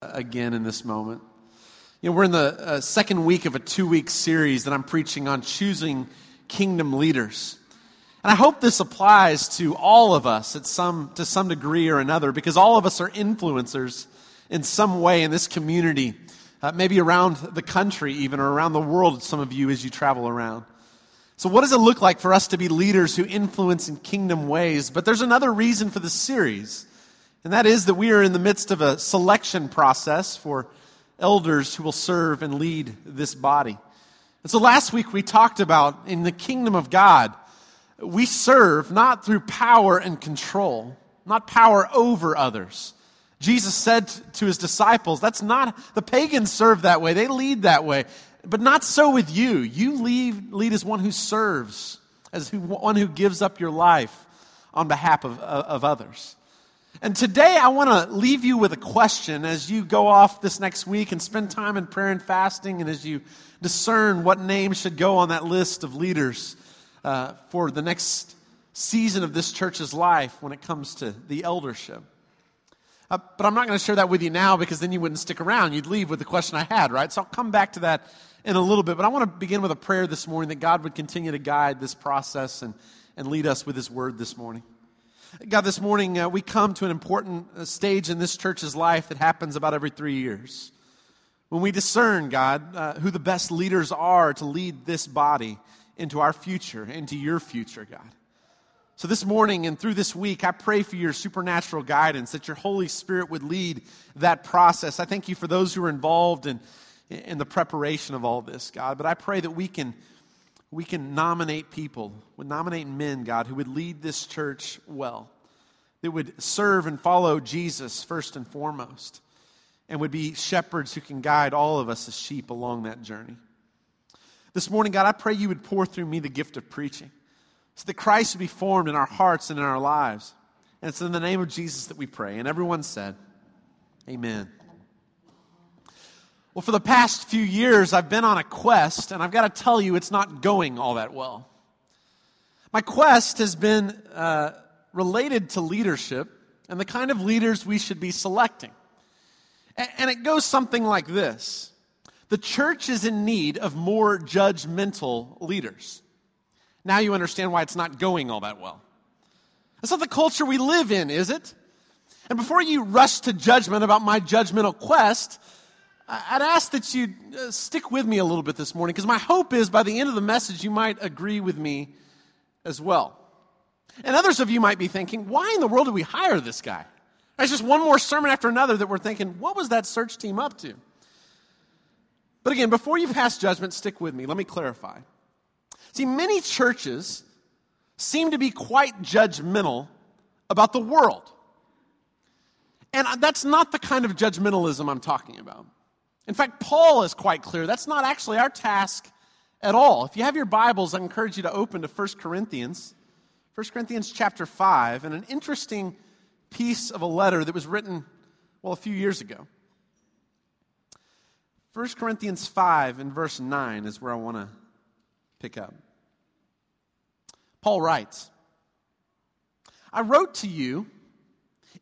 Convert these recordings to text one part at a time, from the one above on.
again in this moment. You know, we're in the uh, second week of a two week series that I'm preaching on choosing kingdom leaders. And I hope this applies to all of us at some, to some degree or another because all of us are influencers in some way in this community, uh, maybe around the country, even, or around the world, some of you as you travel around. So, what does it look like for us to be leaders who influence in kingdom ways? But there's another reason for this series. And that is that we are in the midst of a selection process for elders who will serve and lead this body. And so last week we talked about in the kingdom of God, we serve not through power and control, not power over others. Jesus said to his disciples, that's not, the pagans serve that way, they lead that way, but not so with you. You lead, lead as one who serves, as who, one who gives up your life on behalf of, of others. And today I want to leave you with a question as you go off this next week and spend time in prayer and fasting, and as you discern what name should go on that list of leaders uh, for the next season of this church's life when it comes to the eldership. Uh, but I'm not going to share that with you now because then you wouldn't stick around. You'd leave with the question I had, right? So I'll come back to that in a little bit. But I want to begin with a prayer this morning that God would continue to guide this process and, and lead us with His word this morning. God, this morning uh, we come to an important uh, stage in this church's life that happens about every three years. When we discern, God, uh, who the best leaders are to lead this body into our future, into your future, God. So this morning and through this week, I pray for your supernatural guidance, that your Holy Spirit would lead that process. I thank you for those who are involved in, in the preparation of all this, God. But I pray that we can we can nominate people, would nominate men, God, who would lead this church well, that would serve and follow Jesus first and foremost, and would be shepherds who can guide all of us as sheep along that journey. This morning, God, I pray you would pour through me the gift of preaching so that Christ would be formed in our hearts and in our lives. And it's in the name of Jesus that we pray. And everyone said, Amen. Well, for the past few years, I've been on a quest, and I've got to tell you, it's not going all that well. My quest has been uh, related to leadership and the kind of leaders we should be selecting. And, it goes something like this The church is in need of more judgmental leaders. Now you understand why it's not going all that well. That's not the culture we live in, is it? And before you rush to judgment about my judgmental quest, I'd ask that you uh, stick with me a little bit this morning because my hope is by the end of the message you might agree with me as well. And others of you might be thinking, why in the world did we hire this guy? It's just one more sermon after another that we're thinking, what was that search team up to? But again, before you pass judgment, stick with me. Let me clarify. See, many churches seem to be quite judgmental about the world. And that's not the kind of judgmentalism I'm talking about. In fact, Paul is quite clear. That's not actually our task at all. If you have your Bibles, I encourage you to open to 1 Corinthians. 1 Corinthians chapter 5, and an interesting piece of a letter that was written, well, a few years ago. 1 Corinthians 5 and verse 9 is where I want to pick up. Paul writes, I wrote to you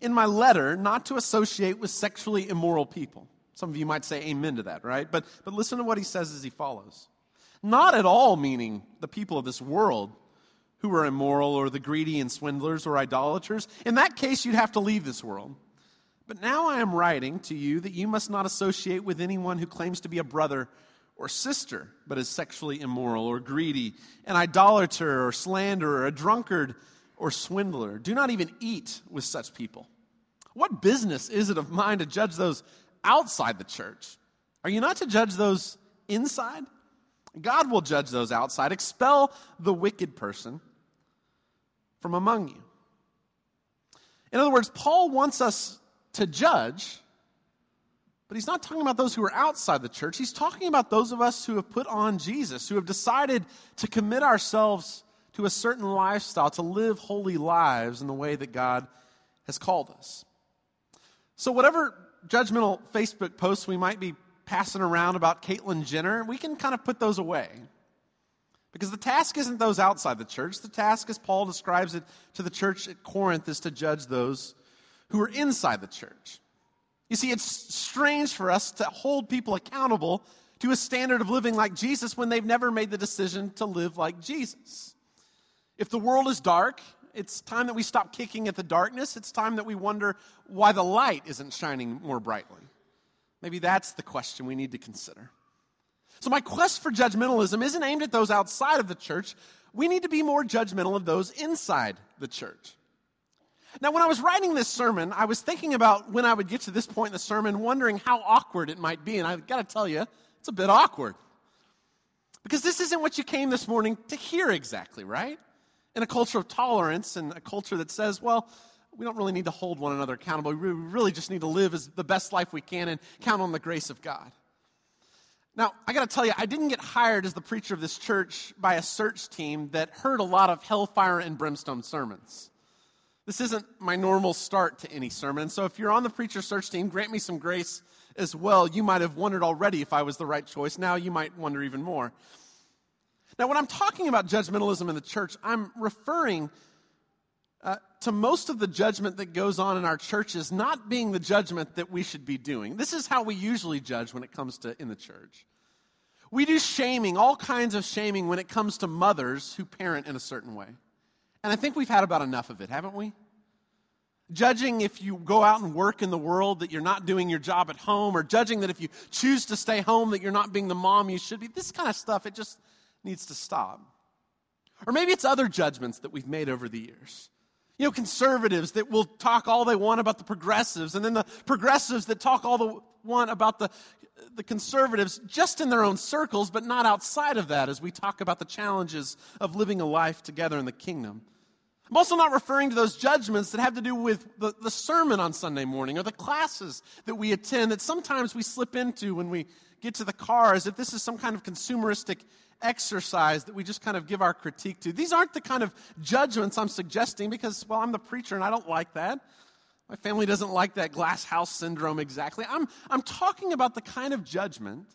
in my letter not to associate with sexually immoral people some of you might say amen to that, right? But, but listen to what he says as he follows. Not at all meaning the people of this world who are immoral or the greedy and swindlers or idolaters. In that case, you'd have to leave this world. But now I am writing to you that you must not associate with anyone who claims to be a brother or sister, but is sexually immoral or greedy, an idolater or slanderer, a drunkard or swindler. Do not even eat with such people. What business is it of mine to judge those outside the church. Are you not to judge those inside? God will judge those outside. Expel the wicked person from among you. In other words, Paul wants us to judge, but he's not talking about those who are outside the church. He's talking about those of us who have put on Jesus, who have decided to commit ourselves to a certain lifestyle, to live holy lives in the way that God has called us. So, whatever judgmental Facebook posts we might be passing around about Caitlyn Jenner, we can kind of put those away. Because the task isn't those outside the church. The task, as Paul describes it to the church at Corinth, is to judge those who are inside the church. You see, it's strange for us to hold people accountable to a standard of living like Jesus when they've never made the decision to live like Jesus. If the world is dark, it's time that we stop kicking at the darkness. It's time that we wonder why the light isn't shining more brightly. Maybe that's the question we need to consider. So, my quest for judgmentalism isn't aimed at those outside of the church. We need to be more judgmental of those inside the church. Now, when I was writing this sermon, I was thinking about when I would get to this point in the sermon, wondering how awkward it might be. And I've got to tell you, it's a bit awkward. Because this isn't what you came this morning to hear exactly, right? In a culture of tolerance and a culture that says, well, we don't really need to hold one another accountable. We really just need to live as the best life we can and count on the grace of God. Now, I got to tell you, I didn't get hired as the preacher of this church by a search team that heard a lot of hellfire and brimstone sermons. This isn't my normal start to any sermon. So if you're on the preacher search team, grant me some grace as well. You might have wondered already if I was the right choice. Now you might wonder even more. Now, when I'm talking about judgmentalism in the church, I'm referring uh, to most of the judgment that goes on in our churches not being the judgment that we should be doing. This is how we usually judge when it comes to in the church. We do shaming, all kinds of shaming when it comes to mothers who parent in a certain way. And I think we've had about enough of it, haven't we? Judging if you go out and work in the world that you're not doing your job at home, or judging that if you choose to stay home that you're not being the mom you should be. This kind of stuff, it just needs to stop. Or maybe it's other judgments that we've made over the years. You know, conservatives that will talk all they want about the progressives, and then the progressives that talk all they want about the, the conservatives just in their own circles, but not outside of that as we talk about the challenges of living a life together in the kingdom. I'm also not referring to those judgments that have to do with the, the sermon on Sunday morning or the classes that we attend that sometimes we slip into when we get to the car as if this is some kind of consumeristic exercise that we just kind of give our critique to. These aren't the kind of judgments I'm suggesting because, well, I'm the preacher and I don't like that. My family doesn't like that glass house syndrome exactly. I'm, I'm talking about the kind of judgment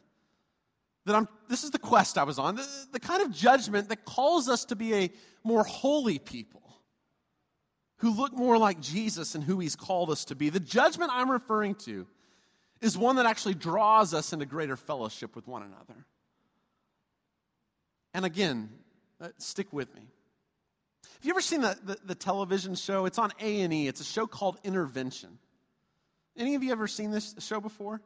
that I'm, this is the quest I was on, the, the kind of judgment that calls us to be a more holy people who look more like Jesus and who he's called us to be. The judgment I'm referring to is one that actually draws us into greater fellowship with one another. And again, uh, stick with me. Have you ever seen the, the, the television show? It's on A&E. It's a show called Intervention. Any of you ever seen this show before?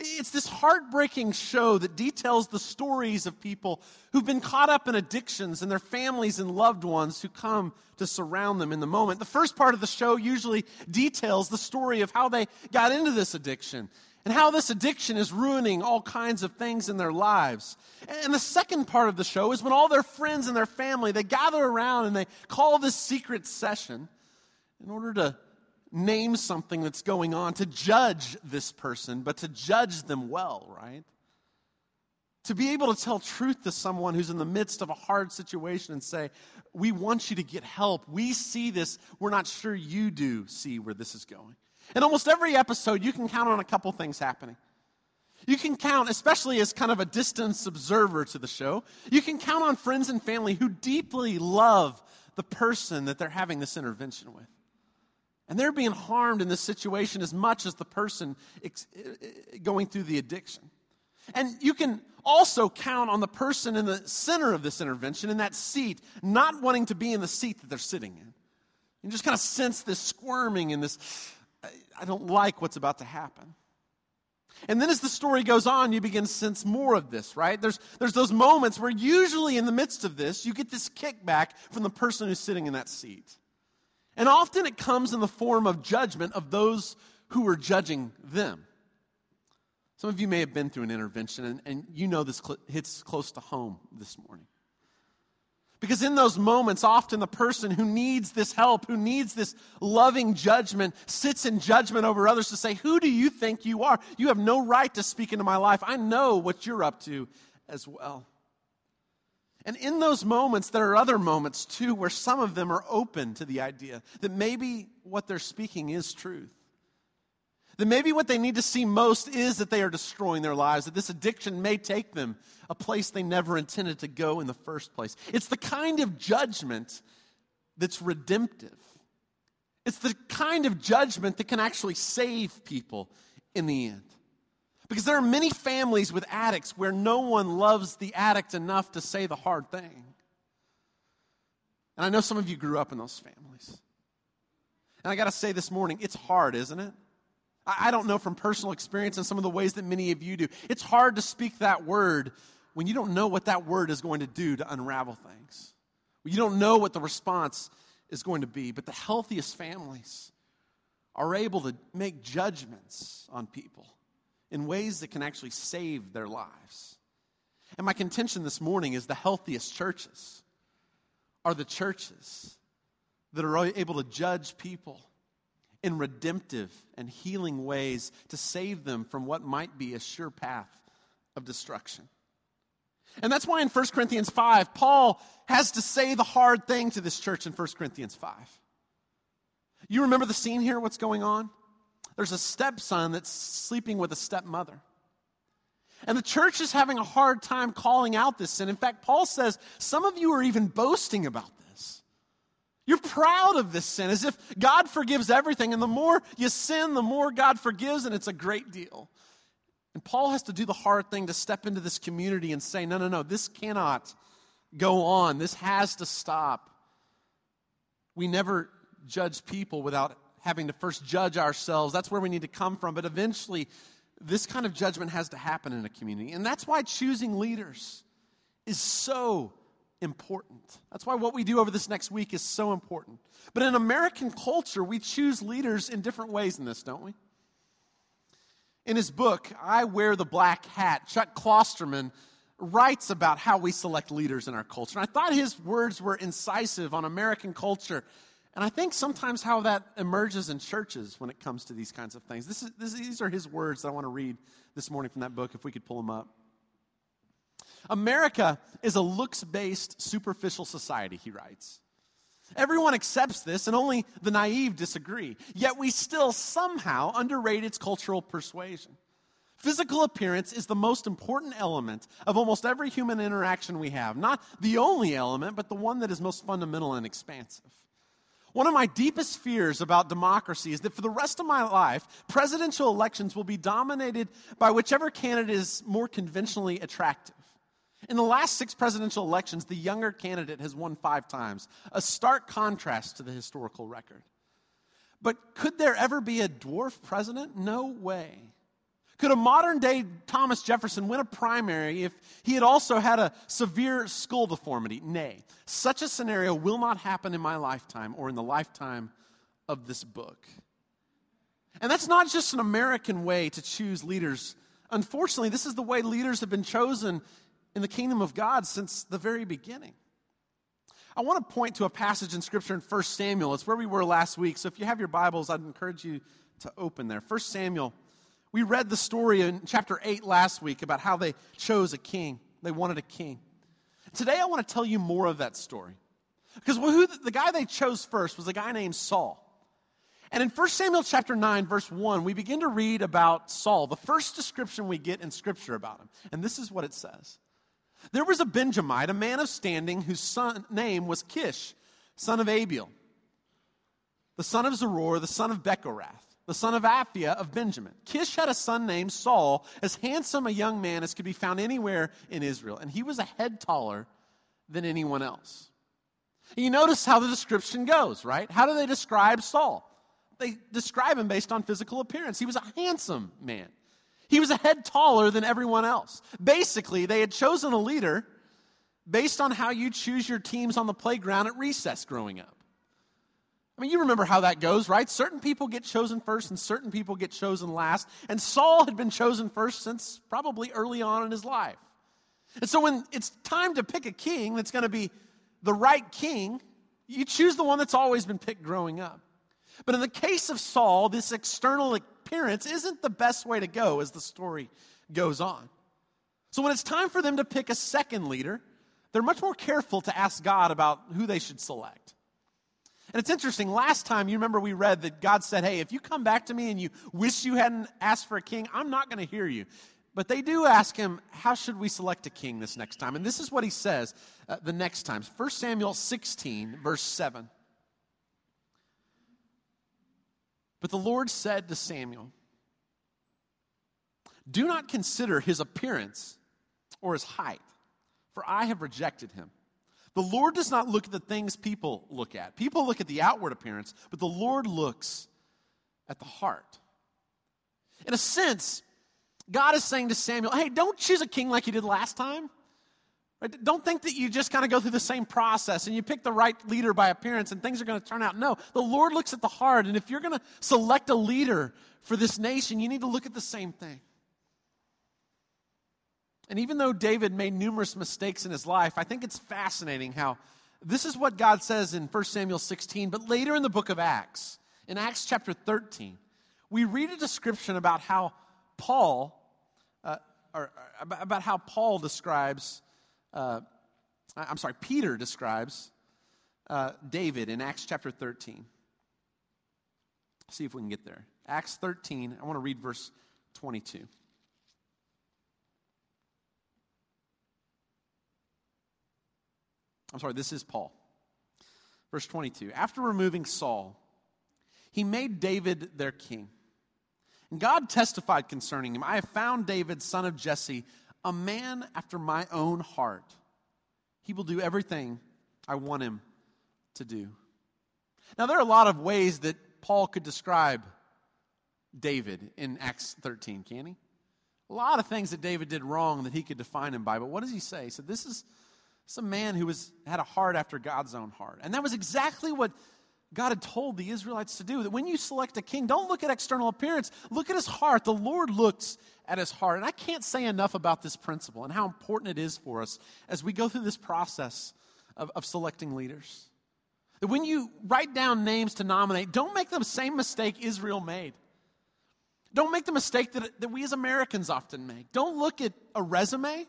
It's this heartbreaking show that details the stories of people who've been caught up in addictions and their families and loved ones who come to surround them in the moment. The first part of the show usually details the story of how they got into this addiction and how this addiction is ruining all kinds of things in their lives. And the second part of the show is when all their friends and their family they gather around and they call this secret session in order to name something that's going on, to judge this person, but to judge them well, right? To be able to tell truth to someone who's in the midst of a hard situation and say, We want you to get help. We see this. We're not sure you do see where this is going. In almost every episode, you can count on a couple things happening. You can count, especially as kind of a distance observer to the show, you can count on friends and family who deeply love the person that they're having this intervention with. And they're being harmed in this situation as much as the person ex- eh, eh, going through the addiction. And you can also count on the person in the center of this intervention, in that seat, not wanting to be in the seat that they're sitting in. You just kind of sense this squirming and this, I don't like what's about to happen. And then as the story goes on, you begin to sense more of this, right? There's, there's those moments where usually in the midst of this, you get this kickback from the person who's sitting in that seat. And often it comes in the form of judgment of those who are judging them. Some of you may have been through an intervention, and, and you know this cl- hits close to home this morning. Because in those moments, often the person who needs this help, who needs this loving judgment, sits in judgment over others to say, Who do you think you are? You have no right to speak into my life. I know what you're up to as well. And in those moments, there are other moments too where some of them are open to the idea that maybe what they're speaking is truth. That maybe what they need to see most is that they are destroying their lives, that this addiction may take them a place they never intended to go in the first place. It's the kind of judgment that's redemptive. It's the kind of judgment that can actually save people in the end. Because there are many families with addicts where no one loves the addict enough to say the hard thing. And I know some of you grew up in those families. And I got to say this morning, it's hard, isn't it? I don't know from personal experience and some of the ways that many of you do. It's hard to speak that word when you don't know what that word is going to do to unravel things. You don't know what the response is going to be. But the healthiest families are able to make judgments on people in ways that can actually save their lives. And my contention this morning is the healthiest churches are the churches that are able to judge people in redemptive and healing ways to save them from what might be a sure path of destruction. And that's why in 1 Corinthians 5, Paul has to say the hard thing to this church in 1 Corinthians 5. You remember the scene here? What's going on? There's a stepson that's sleeping with a stepmother. And the church is having a hard time calling out this sin. In fact, Paul says some of you are even boasting about this. You're proud of this sin as if God forgives everything. And the more you sin, the more God forgives, and it's a great deal. And Paul has to do the hard thing to step into this community and say, no, no, no, this cannot go on. This has to stop. We never judge people without having to first judge ourselves. That's where we need to come from. But eventually, this kind of judgment has to happen in a community. And that's why choosing leaders is so important. That's why what we do over this next week is so important. But in American culture, we choose leaders in different ways in this, don't we? In his book, I Wear the Black Hat, Chuck Klosterman writes about how we select leaders in our culture. And I thought his words were incisive on American culture. And I think sometimes how that emerges in churches when it comes to these kinds of things. This is, this, these are his words that I want to read this morning from that book, if we could pull them up. America is a looks based, superficial society, he writes. Everyone accepts this, and only the naive disagree. Yet we still somehow underrate its cultural persuasion. Physical appearance is the most important element of almost every human interaction we have. Not the only element, but the one that is most fundamental and expansive. One of my deepest fears about democracy is that for the rest of my life, presidential elections will be dominated by whichever candidate is more conventionally attractive. In the last six presidential elections, the younger candidate has won five times, a stark contrast to the historical record. But could there ever be a dwarf president? No way. Could a modern day Thomas Jefferson win a primary if he had also had a severe skull deformity? Nay. Such a scenario will not happen in my lifetime or in the lifetime of this book. And that's not just an American way to choose leaders. Unfortunately, this is the way leaders have been chosen in the kingdom of God since the very beginning. I want to point to a passage in Scripture in 1 Samuel. It's where we were last week. So if you have your Bibles, I'd encourage you to open there. 1 Samuel, we read the story in chapter 8 last week about how they chose a king. They wanted a king. Today I want to tell you more of that story. Because who, the guy they chose first was a guy named Saul. And in 1 Samuel chapter 9, verse 1, we begin to read about Saul, the first description we get in Scripture about him. And this is what it says there was a Benjamite, a man of standing, whose son, name was Kish, son of Abiel, the son of Zeror, the son of Bechorath, the son of Aphiah of Benjamin. Kish had a son named Saul, as handsome a young man as could be found anywhere in Israel, and he was a head taller than anyone else. You notice how the description goes, right? How do they describe Saul? They describe him based on physical appearance. He was a handsome man. He was a head taller than everyone else. Basically, they had chosen a leader based on how you choose your teams on the playground at recess growing up. I mean, you remember how that goes, right? Certain people get chosen first and certain people get chosen last. And Saul had been chosen first since probably early on in his life. And so when it's time to pick a king that's going to be the right king, you choose the one that's always been picked growing up. But in the case of Saul, this external appearance isn't the best way to go as the story goes on. So when it's time for them to pick a second leader, they're much more careful to ask God about who they should select. And it's interesting, last time you remember we read that God said, Hey, if you come back to me and you wish you hadn't asked for a king, I'm not going to hear you. But they do ask him, How should we select a king this next time? And this is what he says uh, the next time 1 Samuel 16, verse 7. But the Lord said to Samuel, Do not consider his appearance or his height, for I have rejected him. The Lord does not look at the things people look at. People look at the outward appearance, but the Lord looks at the heart. In a sense, God is saying to Samuel, hey, don't choose a king like you did last time. Right? Don't think that you just kind of go through the same process and you pick the right leader by appearance and things are going to turn out. No, the Lord looks at the heart. And if you're going to select a leader for this nation, you need to look at the same thing. And even though David made numerous mistakes in his life, I think it's fascinating how this is what God says in 1 Samuel 16, but later in the book of Acts, in Acts chapter 13, we read a description about how Paul, uh, or, or, about how Paul describes, uh, I'm sorry, Peter describes uh, David in Acts chapter 13. See if we can get there. Acts 13, I want to read verse 22. I'm sorry, this is Paul. Verse 22. After removing Saul, he made David their king. And God testified concerning him I have found David, son of Jesse, a man after my own heart. He will do everything I want him to do. Now, there are a lot of ways that Paul could describe David in Acts 13, can he? A lot of things that David did wrong that he could define him by. But what does he say? He said, This is some man who was, had a heart after God's own heart. And that was exactly what God had told the Israelites to do. That when you select a king, don't look at external appearance, look at his heart. The Lord looks at his heart. And I can't say enough about this principle and how important it is for us as we go through this process of, of selecting leaders. That when you write down names to nominate, don't make the same mistake Israel made. Don't make the mistake that, that we as Americans often make. Don't look at a resume.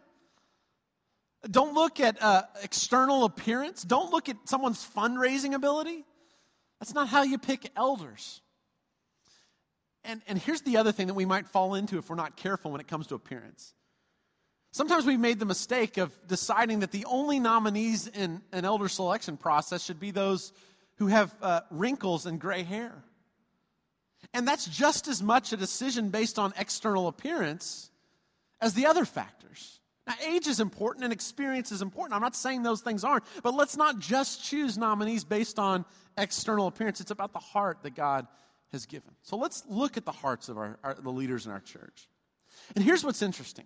Don't look at uh, external appearance. Don't look at someone's fundraising ability. That's not how you pick elders. And, and here's the other thing that we might fall into if we're not careful when it comes to appearance. Sometimes we've made the mistake of deciding that the only nominees in an elder selection process should be those who have uh, wrinkles and gray hair. And that's just as much a decision based on external appearance as the other factors. Now, age is important and experience is important. I'm not saying those things aren't, but let's not just choose nominees based on external appearance. It's about the heart that God has given. So let's look at the hearts of our, our the leaders in our church. And here's what's interesting.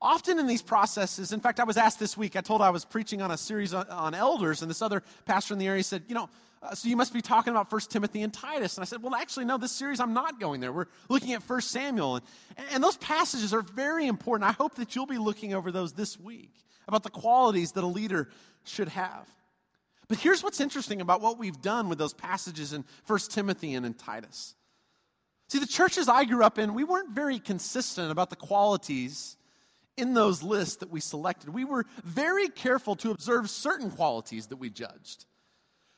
Often in these processes, in fact, I was asked this week, I told I was preaching on a series on, on elders, and this other pastor in the area said, You know, uh, so you must be talking about First Timothy and Titus. And I said, Well, actually, no, this series I'm not going there. We're looking at First Samuel. And, and those passages are very important. I hope that you'll be looking over those this week about the qualities that a leader should have. But here's what's interesting about what we've done with those passages in First Timothy and in Titus. See, the churches I grew up in, we weren't very consistent about the qualities in those lists that we selected, we were very careful to observe certain qualities that we judged.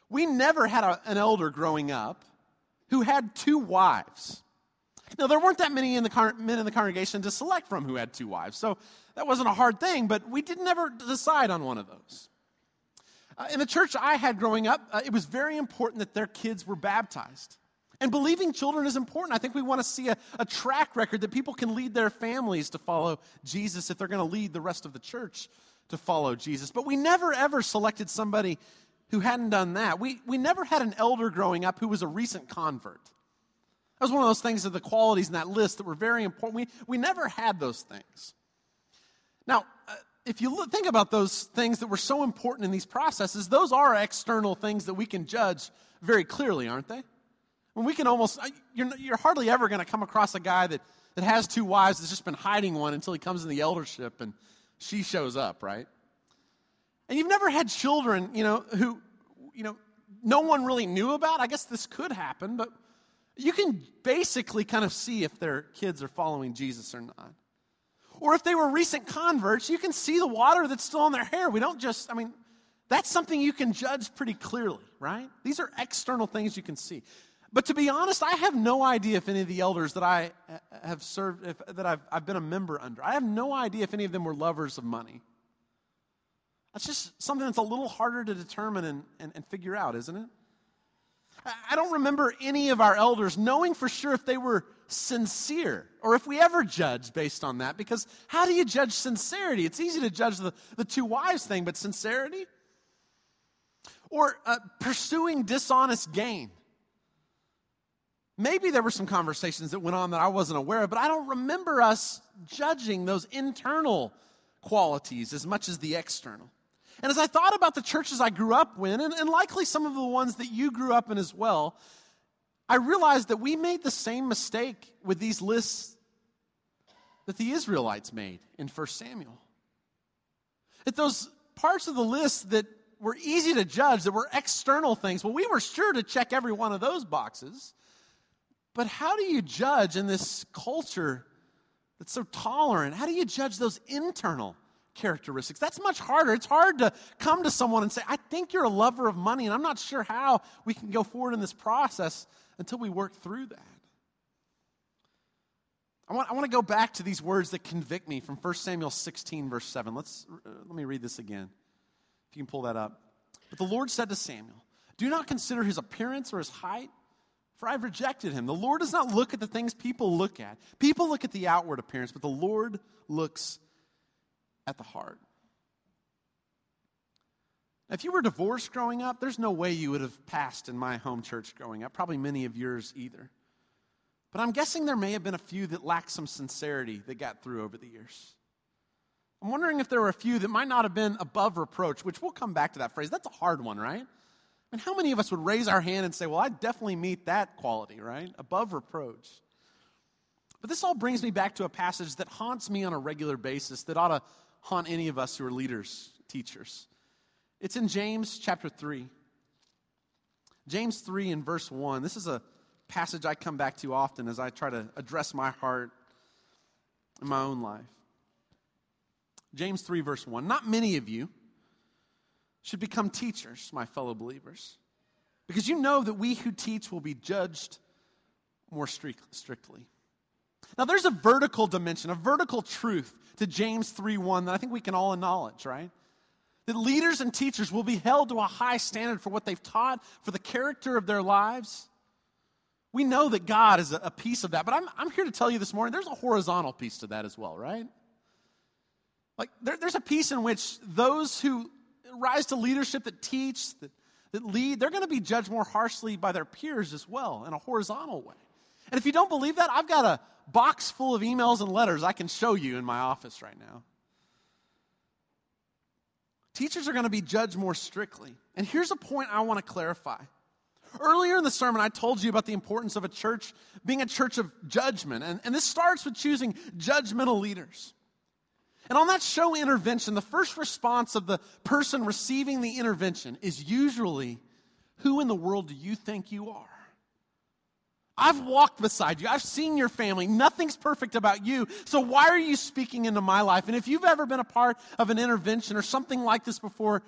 We never had a, an elder growing up who had two wives. Now, there weren't that many in the men in the congregation to select from who had two wives, so that wasn't a hard thing, but we didn't ever decide on one of those. Uh, in the church I had growing up, uh, it was very important that their kids were baptized. And believing children is important. I think we want to see a, a track record that people can lead their families to follow Jesus if they're going to lead the rest of the church to follow Jesus. But we never ever selected somebody who hadn't done that. We, we never had an elder growing up who was a recent convert. That was one of those things of the qualities in that list that were very important. We, we never had those things. Now, uh, if you look, think about those things that were so important in these processes, those are external things that we can judge very clearly, aren't they? When we can almost, you're, you're hardly ever going to come across a guy that, that has two wives that's just been hiding one until he comes in the eldership and she shows up, right? And you've never had children, you know, who, you know, no one really knew about. I guess this could happen, but you can basically kind of see if their kids are following Jesus or not. Or if they were recent converts, you can see the water that's still in their hair. We don't just, I mean, that's something you can judge pretty clearly, right? These are external things you can see. But to be honest, I have no idea if any of the elders that I have served, if, that I've, I've been a member under, I have no idea if any of them were lovers of money. That's just something that's a little harder to determine and, and, and figure out, isn't it? I don't remember any of our elders knowing for sure if they were sincere or if we ever judged based on that. Because how do you judge sincerity? It's easy to judge the, the two wives thing, but sincerity? Or uh, pursuing dishonest gain. Maybe there were some conversations that went on that I wasn't aware of, but I don't remember us judging those internal qualities as much as the external. And as I thought about the churches I grew up in, and, and likely some of the ones that you grew up in as well, I realized that we made the same mistake with these lists that the Israelites made in 1 Samuel. That those parts of the list that were easy to judge, that were external things, well, we were sure to check every one of those boxes. But how do you judge in this culture that's so tolerant? How do you judge those internal characteristics. That's much harder. It's hard to come to someone and say, I think you're a lover of money, and I'm not sure how we can go forward in this process until we work through that. I want, I want to go back to these words that convict me from 1 Samuel 16, verse 7. Let's, uh, let me read this again, if you can pull that up. But the Lord said to Samuel, Do not consider his appearance or his height, for I've rejected him. The Lord does not look at the things people look at. People look at the outward appearance, but the Lord looks at the heart. Now, If you were divorced growing up, there's no way you would have passed in my home church growing up, probably many of yours either. But I'm guessing there may have been a few that lacked some sincerity that got through over the years. I'm wondering if there were a few that might not have been above reproach, which we'll come back to that phrase. That's a hard one, right? And how many of us would raise our hand and say, Well, I definitely meet that quality, right? Above reproach. But this all brings me back to a passage that haunts me on a regular basis that ought to haunt any of us who are leaders, teachers. It's in James chapter 3. James 3 and verse 1. This is a passage I come back to often as I try to address my heart in my own life. James 3, verse 1. Not many of you should become teachers, my fellow believers, because you know that we who teach will be judged more strictly. Now, there's a vertical dimension, a vertical truth to James 3 1 that I think we can all acknowledge, right? That leaders and teachers will be held to a high standard for what they've taught, for the character of their lives. We know that God is a, piece of that, but I'm, I'm here to tell you this morning there's a horizontal piece to that as well, right? Like, there, there's a piece in which those who rise to leadership that teach, that, that lead, they're going to be judged more harshly by their peers as well in a horizontal way. And if you don't believe that, I've got a box full of emails and letters I can show you in my office right now. Teachers are going to be judged more strictly. And here's a point I want to clarify. Earlier in the sermon, I told you about the importance of a church being a church of judgment. And, and this starts with choosing judgmental leaders. And on that show intervention, the first response of the person receiving the intervention is usually, Who in the world do you think you are? I've walked beside you. I've seen your family. Nothing's perfect about you. So why are you speaking into my life? And if you've ever been a part of an intervention or something like this before,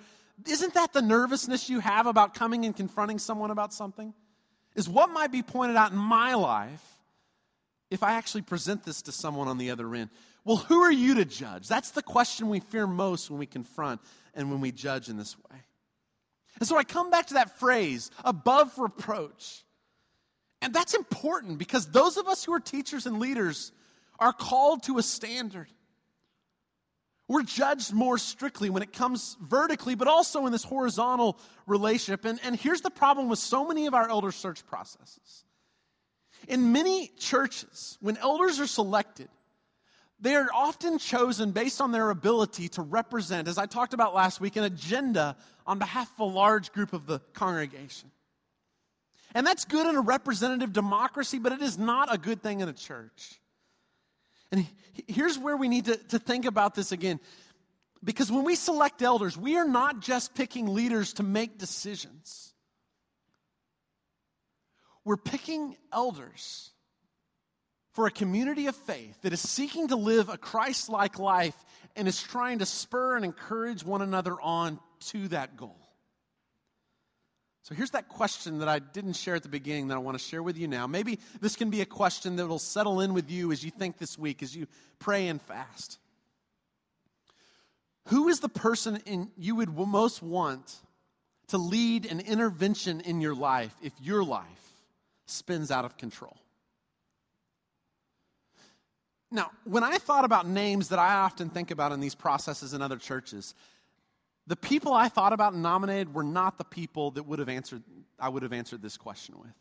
isn't that the nervousness you have about coming and confronting someone about something? Is what might be pointed out in my life if I actually present this to someone on the other end? Well, who are you to judge? That's the question we fear most when we confront and when we judge in this way. And so I come back to that phrase, above reproach. And that's important because those of us who are teachers and leaders are called to a standard. We're judged more strictly when it comes vertically, but also in this horizontal relationship. And, and here's the problem with so many of our elder search processes. In many churches, when elders are selected, they are often chosen based on their ability to represent, as I talked about last week, an agenda on behalf of a large group of the congregation. And that's good in a representative democracy, but it is not a good thing in a church. And here's where we need to, to think about this again. Because when we select elders, we are not just picking leaders to make decisions. We're picking elders for a community of faith that is seeking to live a Christ like life and is trying to spur and encourage one another on to that goal. So here's that question that I didn't share at the beginning that I want to share with you now. Maybe this can be a question that will settle in with you as you think this week, as you pray and fast. Who is the person in, you would most want to lead an intervention in your life if your life spins out of control. Now, when I thought about names that I often think about in these processes in other churches, the people I thought about and nominated were not the people that would have answered I would have answered this question with.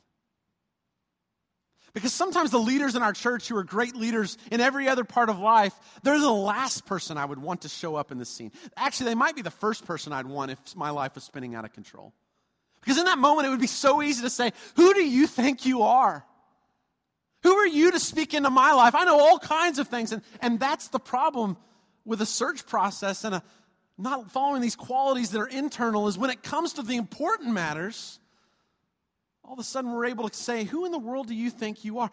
Because sometimes the leaders in our church who are great leaders in every other part of life, they're the last person I would want to show up in the scene. Actually, they might be the first person I'd want if my life was spinning out of control. Because in that moment, it would be so easy to say, Who do you think you are? Who are you to speak into my life? I know all kinds of things. And, and that's the problem with a search process and a, not following these qualities that are internal is when it comes to the important matters, all of a sudden we're able to say, Who in the world do you think you are?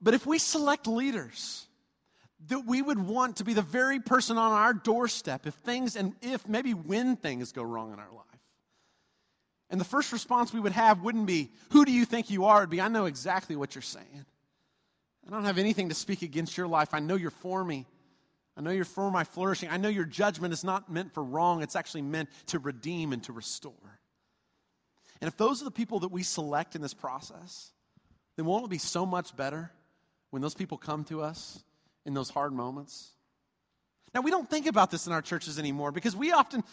But if we select leaders that we would want to be the very person on our doorstep if things and if maybe when things go wrong in our life. And the first response we would have wouldn't be, Who do you think you are? It'd be, I know exactly what you're saying. I don't have anything to speak against your life. I know you're for me. I know you're for my flourishing. I know your judgment is not meant for wrong, it's actually meant to redeem and to restore. And if those are the people that we select in this process, then won't it be so much better when those people come to us in those hard moments? Now, we don't think about this in our churches anymore because we often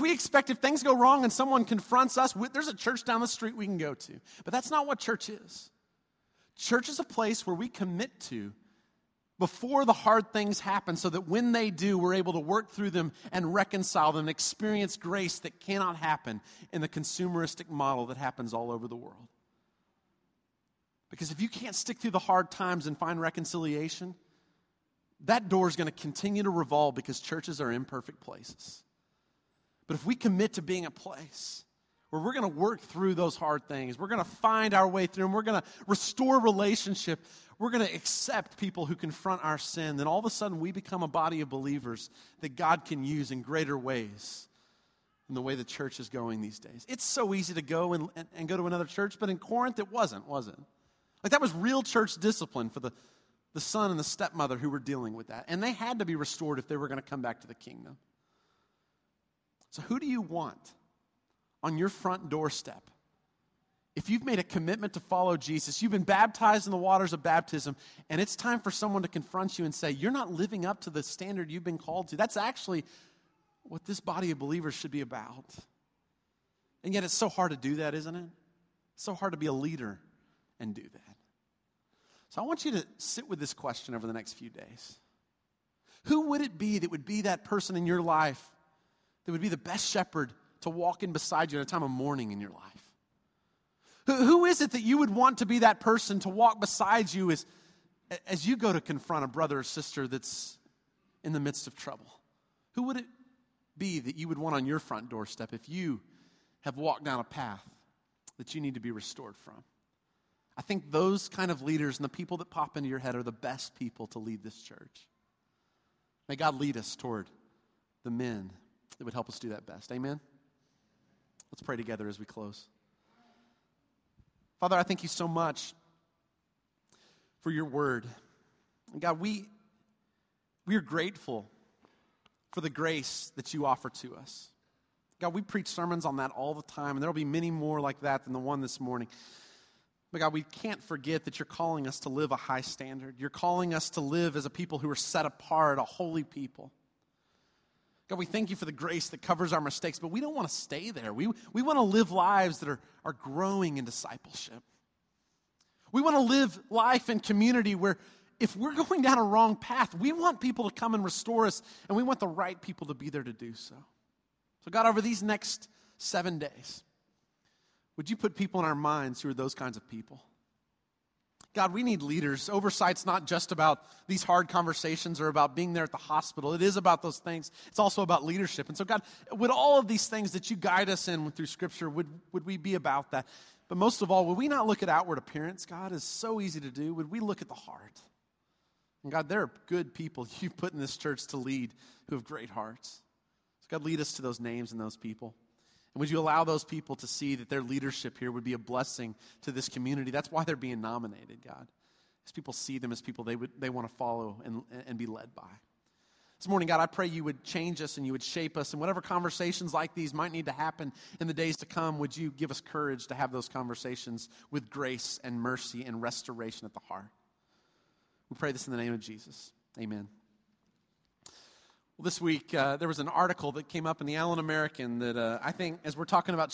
we expect if things go wrong and someone confronts us, there's a church down the street we can go to. But that's not what church is. Church is a place where we commit to before the hard things happen so that when they do, we're able to work through them and reconcile them and experience grace that cannot happen in the consumeristic model that happens all over the world. Because if you can't stick through the hard times and find reconciliation, that door is going to continue to revolve because churches are imperfect places. But if we commit to being a place where we're going to work through those hard things. We're going to find our way through them. We're going to restore relationship. We're going to accept people who confront our sin. Then all of a sudden, we become a body of believers that God can use in greater ways than the way the church is going these days. It's so easy to go and, and, and go to another church, but in Corinth, it wasn't, was it? Like that was real church discipline for the, the son and the stepmother who were dealing with that. And they had to be restored if they were going to come back to the kingdom. So, who do you want? On your front doorstep. If you've made a commitment to follow Jesus, you've been baptized in the waters of baptism, and it's time for someone to confront you and say, You're not living up to the standard you've been called to. That's actually what this body of believers should be about. And yet, it's so hard to do that, isn't it? It's so hard to be a leader and do that. So, I want you to sit with this question over the next few days. Who would it be that would be that person in your life that would be the best shepherd to walk in beside you at a time of mourning in your life? Who, who is it that you would want to be that person to walk beside you as, as you go to confront a brother or sister that's in the midst of trouble? Who would it be that you would want on your front doorstep if you have walked down a path that you need to be restored from? I think those kind of leaders and the people that pop into your head are the best people to lead this church. May God lead us toward the men that would help us do that best. Amen. Let's pray together as we close. Father, I thank you so much for your word. And God, we, we are grateful for the grace that you offer to us. God, we preach sermons on that all the time, and there will be many more like that than the one this morning. But God, we can't forget that you're calling us to live a high standard. You're calling us to live as a people who are set apart, a holy people. God, we thank you for the grace that covers our mistakes, but we don't want to stay there. We, we want to live lives that are, are growing in discipleship. We want to live life in community where if we're going down a wrong path, we want people to come and restore us, and we want the right people to be there to do so. So, God, over these next seven days, would you put people in our minds who are those kinds of people? God, we need leaders. Oversight's not just about these hard conversations or about being there at the hospital. It is about those things. It's also about leadership. And so, God, would all of these things that you guide us in through Scripture, would, would we be about that? But most of all, would we not look at outward appearance? God is so easy to do. Would we look at the heart? And God, there are good people you've put in this church to lead who have great hearts. So, God, lead us to those names and those people. And would you allow those people to see that their leadership here would be a blessing to this community? That's why they're being nominated, God. As people see them as people they, would, they want to follow and, and be led by. This morning, God, I pray you would change us and you would shape us. And whatever conversations like these might need to happen in the days to come, would you give us courage to have those conversations with grace and mercy and restoration at the heart? We pray this in the name of Jesus. Amen. Well, this week, uh, there was an article that came up in the Allen American that uh, I think, as we're talking about